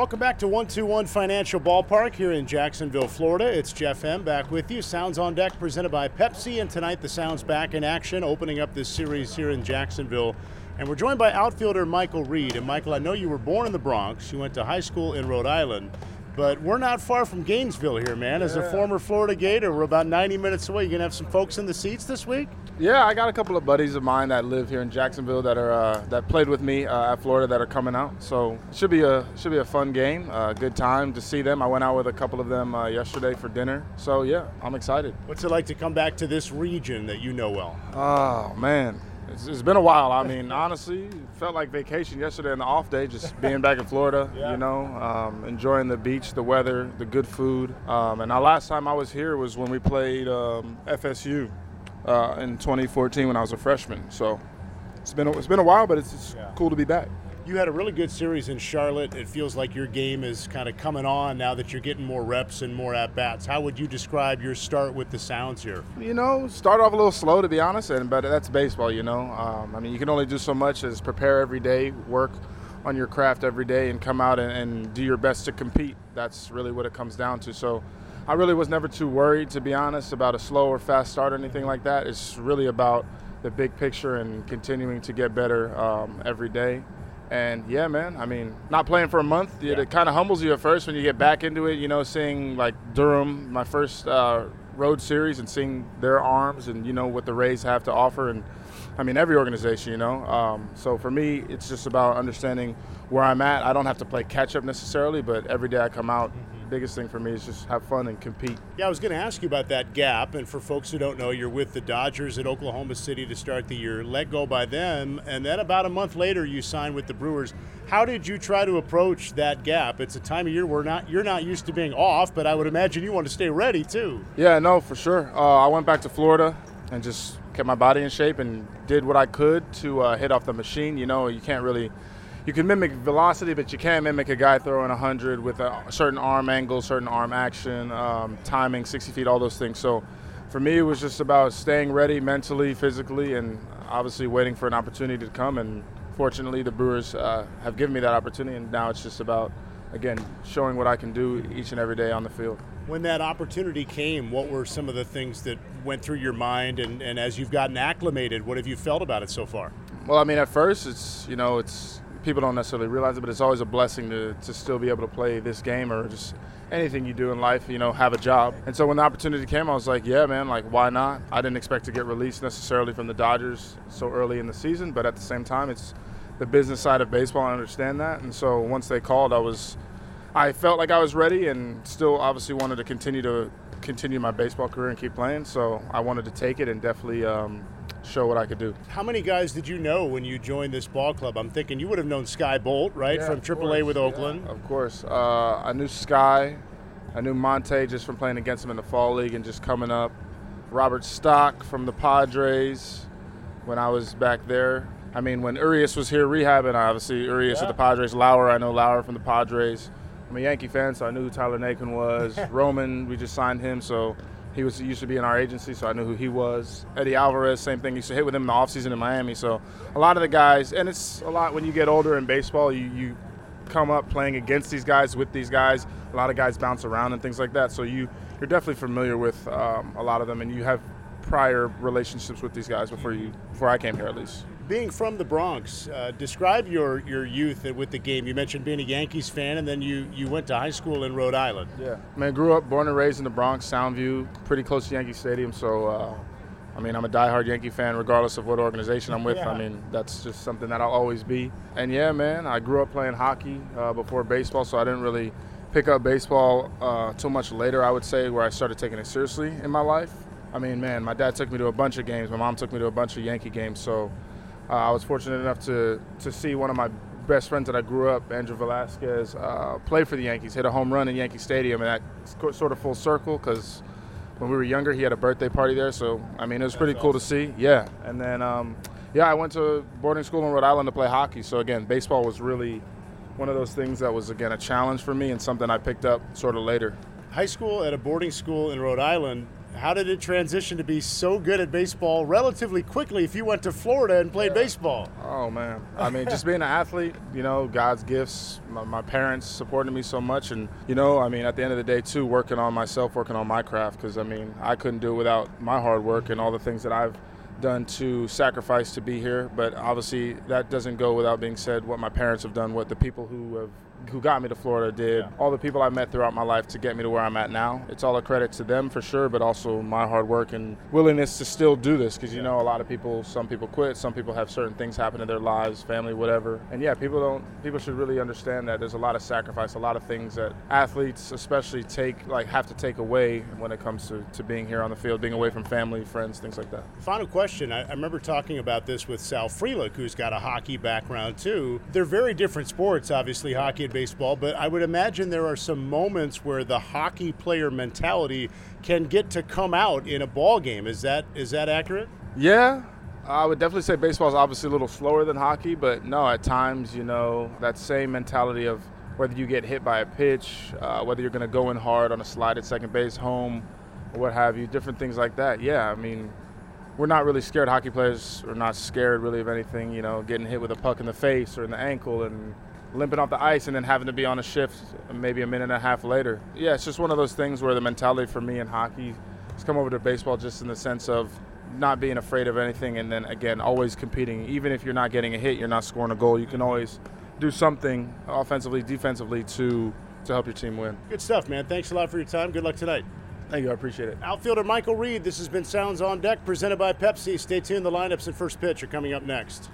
Welcome back to 121 Financial Ballpark here in Jacksonville, Florida. It's Jeff Hem. back with you. Sounds on Deck presented by Pepsi, and tonight the Sounds back in action, opening up this series here in Jacksonville. And we're joined by outfielder Michael Reed. And Michael, I know you were born in the Bronx. You went to high school in Rhode Island. But we're not far from Gainesville here, man. As a former Florida Gator, we're about 90 minutes away. You gonna have some folks in the seats this week? Yeah, I got a couple of buddies of mine that live here in Jacksonville that are uh, that played with me uh, at Florida that are coming out. So it should be a should be a fun game, a good time to see them. I went out with a couple of them uh, yesterday for dinner. So yeah, I'm excited. What's it like to come back to this region that you know well? Oh man, it's, it's been a while. I mean, honestly, felt like vacation yesterday on the off day, just being back in Florida. Yeah. You know, um, enjoying the beach, the weather, the good food. Um, and the last time I was here was when we played um, FSU uh, in 2014 when I was a freshman. So it's been a, it's been a while, but it's, it's Yeah. cool to be back. You had a really good series in Charlotte. It feels like your game is kind of coming on now that you're getting more reps and more at bats. How would you describe your start with the Sounds here? You know, start off a little slow to be honest, and but that's baseball. You know, um, I mean, you can only do so much as prepare every day, work on your craft every day, and come out and, and do your best to compete. That's really what it comes down to. So, I really was never too worried, to be honest, about a slow or fast start or anything like that. It's really about the big picture and continuing to get better um, every day. And yeah, man, I mean, not playing for a month, it, Yeah. it kind of humbles you at first when you get back into it. You know, seeing like Durham, my first uh, road series, and seeing their arms and you know what the Rays have to offer, and I mean every organization, you know. Um, so for me, it's just about understanding where I'm at. I don't have to play catch up necessarily, but every day I come out, biggest thing for me is just have fun and compete. Yeah, I was going to ask you about that gap. And for folks who don't know, you're with the Dodgers at Oklahoma City to start the year, let go by them, and then about a month later you sign with the Brewers. How did you try to approach that gap? It's a time of year where not you're not used to being off, but I would imagine you want to stay ready too. Yeah, no, for sure. Uh, I went back to Florida and just kept my body in shape and did what I could to uh, hit off the machine. You know, you can't really, you can mimic velocity, but you can't mimic a guy throwing 100 with a certain arm angle, certain arm action, um, timing, 60 feet, all those things. So for me, it was just about staying ready mentally, physically, and obviously waiting for an opportunity to come. And fortunately, the Brewers uh, have given me that opportunity, and now it's just about, again, showing what I can do each and every day on the field. When that opportunity came, what were some of the things that went through your mind? And, and as you've gotten acclimated, what have you felt about it so far? Well, I mean, at first, it's you know, it's people don't necessarily realize it, but it's always a blessing to, to still be able to play this game or just anything you do in life. You know, have a job. And so when the opportunity came, I was like, yeah, man, like why not? I didn't expect to get released necessarily from the Dodgers so early in the season, but at the same time, it's the business side of baseball. I understand that, and so once they called, I was. I felt like I was ready and still obviously wanted to continue to continue my baseball career and keep playing. So I wanted to take it and definitely um, show what I could do. How many guys did you know when you joined this ball club? I'm thinking you would have known Skye Bolt, right, Yeah, from AAA with yeah, Oakland. of course. Uh, I knew Skye. I knew Monte just from playing against him in the fall league and just coming up. Robert Stock from the Padres when I was back there. I mean, when Urias was here rehabbing, obviously Urias Yeah. at the Padres. Lauer, I know Lauer from the Padres. I'm a Yankee fan, so I knew who Tyler Naquin was. Roman, we just signed him, so he was used to be in our agency, so I knew who he was. Eddy Alvarez, same thing. Used to hit with him in the offseason in Miami. So a lot of the guys, and it's a lot when you get older in baseball, you, you come up playing against these guys, with these guys. A lot of guys bounce around and things like that. So you you're definitely familiar with um, a lot of them, and you have prior relationships with these guys before you before I came here at least. Being from the Bronx, uh, describe your, your youth with the game. You mentioned being a Yankees fan, and then you, you went to high school in Rhode Island. Yeah, I mean, grew up, born and raised in the Bronx, Soundview, pretty close to Yankee Stadium. So, uh, I mean, I'm a diehard Yankee fan, regardless of what organization I'm with. Yeah. I mean, that's just something that I'll always be. And yeah, man, I grew up playing hockey uh, before baseball, so I didn't really pick up baseball uh, too much later. I would say where I started taking it seriously in my life. I mean, man, my dad took me to a bunch of games. My mom took me to a bunch of Yankee games. So. Uh, I was fortunate enough to to see one of my best friends that I grew up, Andrew Velazquez, uh, play for the Yankees, hit a home run in Yankee Stadium, and that sort of full circle because when we were younger, he had a birthday party there. So I mean, it was pretty cool to see. Yeah, and then um, yeah, I went to boarding school in Rhode Island to play hockey. So again, baseball was really one of those things that was again a challenge for me and something I picked up sort of later. High school at a boarding school in Rhode Island, how did it transition to be so good at baseball relatively quickly if you went to Florida and played yeah. baseball? Oh, man. I mean, just being an athlete, you know, God's gifts, my, my, parents supporting me so much. And, you know, I mean, at the end of the day, too, working on myself, working on my craft, because, I mean, I couldn't do it without my hard work and all the things that I've done to sacrifice to be here. But obviously, that doesn't go without being said what my parents have done, what the people who have who got me to Florida did, yeah. all the people I met throughout my life to get me to where I'm at now. It's all a credit to them for sure, but also my hard work and willingness to still do this because you know a lot of people, some people quit, some people have certain things happen in their lives, family, whatever. And yeah, people don't, people should really understand that there's a lot of sacrifice, a lot of things that athletes especially take, like have to take away when it comes to, to being here on the field, being away from family, friends, things like that. Final question. I, I remember talking about this with Sal Frelick, who's got a hockey background too. They're very different sports, obviously, hockey and baseball, but I would imagine there are some moments where the hockey player mentality can get to come out in a ball game. Is that is that accurate? Yeah, I would definitely say baseball is obviously a little slower than hockey, but no, at times, you know, that same mentality of whether you get hit by a pitch, uh, whether you're going to go in hard on a slide at second base, home, or what have you, different things like that. Yeah, I mean, we're not really scared. Hockey players are not scared really of anything, you know, getting hit with a puck in the face or in the ankle and limping off the ice and then having to be on a shift maybe a minute and a half later. Yeah, it's just one of those things where the mentality for me in hockey has come over to baseball just in the sense of not being afraid of anything and then again always competing. Even if you're not getting a hit, you're not scoring a goal, you can always do something offensively, defensively to to help your team win. Good stuff, man. Thanks a lot for your time. Good luck tonight. Thank you. I appreciate it. Outfielder Michael Reed. This has been Sounds on Deck presented by Pepsi. Stay tuned. The lineups and first pitch are coming up next.